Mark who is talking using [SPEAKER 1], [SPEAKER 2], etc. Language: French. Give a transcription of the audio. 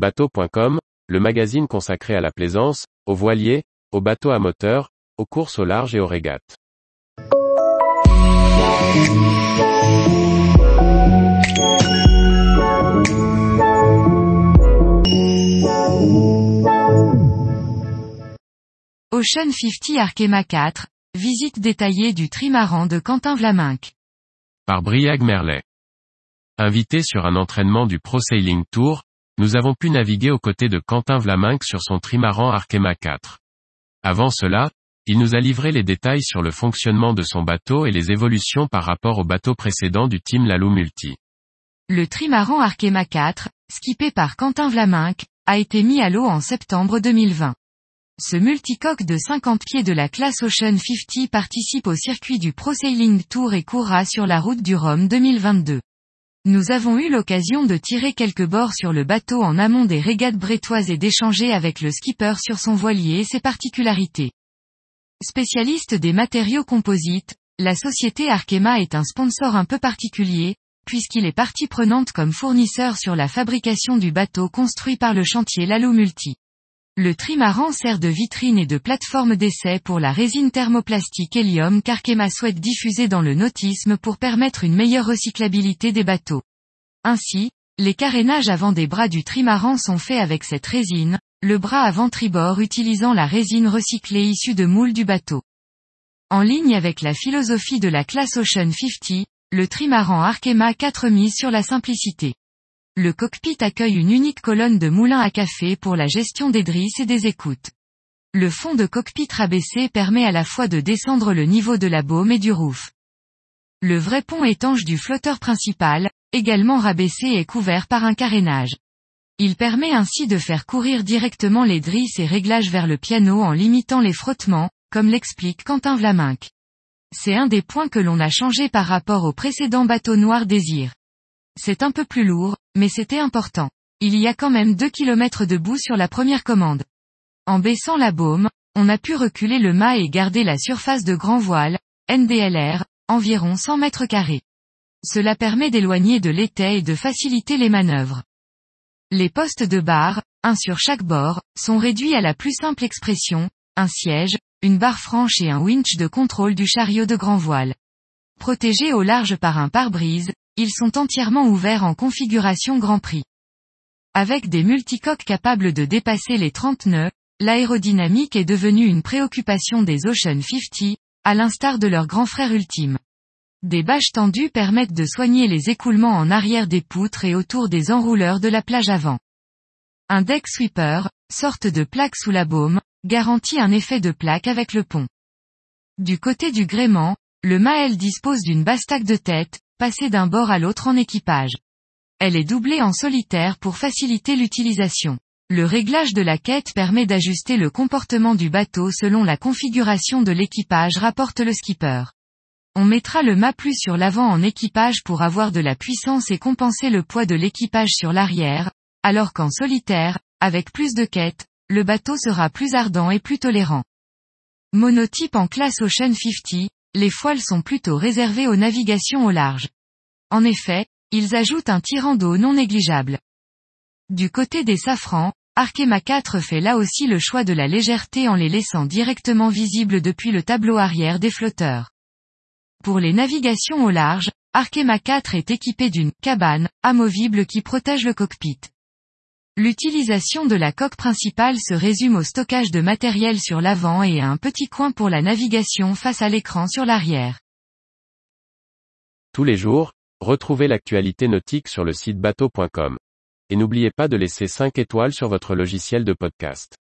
[SPEAKER 1] Bateau.com, le magazine consacré à la plaisance, aux voiliers, aux bateaux à moteur, aux courses au large et aux régates.
[SPEAKER 2] Ocean 50 Arkema 4, visite détaillée du trimaran de Quentin Vlaminck.
[SPEAKER 1] Par Briag Merlet. Invité sur un entraînement du Pro Sailing Tour, nous avons pu naviguer aux côtés de Quentin Vlaminck sur son trimaran Arkema 4. Avant cela, il nous a livré les détails sur le fonctionnement de son bateau et les évolutions par rapport au bateau précédent du team Lalo Multi.
[SPEAKER 2] Le trimaran Arkema 4, skippé par Quentin Vlaminck, a été mis à l'eau en septembre 2020. Ce multicoque de 50 pieds de la classe Ocean 50 participe au circuit du Pro Sailing Tour et courra sur la route du Rhum 2022. Nous avons eu l'occasion de tirer quelques bords sur le bateau en amont des régates brétoises et d'échanger avec le skipper sur son voilier et ses particularités. Spécialiste des matériaux composites, la société Arkema est un sponsor un peu particulier, puisqu'il est partie prenante comme fournisseur sur la fabrication du bateau construit par le chantier Lalo Multi. Le trimaran sert de vitrine et de plateforme d'essai pour la résine thermoplastique hélium qu'Arkema souhaite diffuser dans le nautisme pour permettre une meilleure recyclabilité des bateaux. Ainsi, les carénages avant des bras du trimaran sont faits avec cette résine, le bras avant tribord utilisant la résine recyclée issue de moules du bateau. En ligne avec la philosophie de la classe Ocean 50, le trimaran Arkema 4 mise sur la simplicité. Le cockpit accueille une unique colonne de moulin à café pour la gestion des drisses et des écoutes. Le fond de cockpit rabaissé permet à la fois de descendre le niveau de la baume et du roof. Le vrai pont étanche du flotteur principal, également rabaissé et couvert par un carénage. Il permet ainsi de faire courir directement les drisses et réglages vers le piano en limitant les frottements, comme l'explique Quentin Vlaminck. C'est un des points que l'on a changé par rapport au précédent bateau noir Désir. C'est un peu plus lourd, mais c'était important. Il y a quand même 2 km de bout sur la première commande. En baissant la baume, on a pu reculer le mât et garder la surface de grand voile, NDLR, environ 100 mètres carrés. Cela permet d'éloigner de l'étai et de faciliter les manœuvres. Les postes de barre, un sur chaque bord, sont réduits à la plus simple expression, un siège, une barre franche et un winch de contrôle du chariot de grand voile. Protégés au large par un pare-brise, ils sont entièrement ouverts en configuration Grand Prix. Avec des multicoques capables de dépasser les 30 nœuds, l'aérodynamique est devenue une préoccupation des Ocean 50, à l'instar de leur grand frère ultime. Des bâches tendues permettent de soigner les écoulements en arrière des poutres et autour des enrouleurs de la plage avant. Un deck sweeper, sorte de plaque sous la baume, garantit un effet de plaque avec le pont. Du côté du gréement, le Mael dispose d'une bastaque de tête, passer d'un bord à l'autre en équipage. Elle est doublée en solitaire pour faciliter l'utilisation. Le réglage de la quête permet d'ajuster le comportement du bateau selon la configuration de l'équipage rapporte le skipper. On mettra le mât plus sur l'avant en équipage pour avoir de la puissance et compenser le poids de l'équipage sur l'arrière, alors qu'en solitaire, avec plus de quête, le bateau sera plus ardent et plus tolérant. Monotype en classe Ocean 50, les foiles sont plutôt réservées aux navigations au large. En effet, ils ajoutent un tirant d'eau non négligeable. Du côté des safrans, Arkema 4 fait là aussi le choix de la légèreté en les laissant directement visibles depuis le tableau arrière des flotteurs. Pour les navigations au large, Arkema 4 est équipé d'une cabane amovible qui protège le cockpit. L'utilisation de la coque principale se résume au stockage de matériel sur l'avant et à un petit coin pour la navigation face à l'écran sur l'arrière.
[SPEAKER 1] Tous les jours, retrouvez l'actualité nautique sur le site bateau.com. Et n'oubliez pas de laisser 5 étoiles sur votre logiciel de podcast.